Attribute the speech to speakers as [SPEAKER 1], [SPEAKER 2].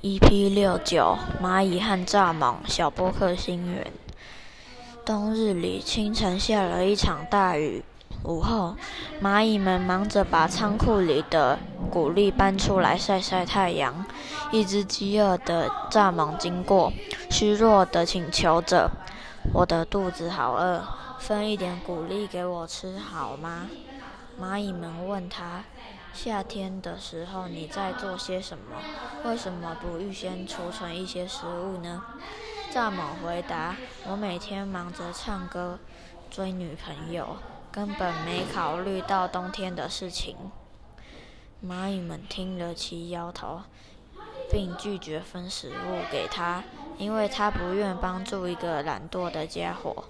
[SPEAKER 1] EP 六九蚂蚁和蚱蜢小波克星源。冬日里，清晨下了一场大雨。午后，蚂蚁们忙着把仓库里的谷粒搬出来晒晒太阳。一只饥饿的蚱蜢经过，虚弱的请求着：“我的肚子好饿，分一点谷粒给我吃好吗？”蚂蚁们问他。夏天的时候你在做些什么？为什么不预先储存一些食物呢？蚱蜢回答：“我每天忙着唱歌、追女朋友，根本没考虑到冬天的事情。”蚂蚁们听了齐摇头，并拒绝分食物给他，因为他不愿帮助一个懒惰的家伙。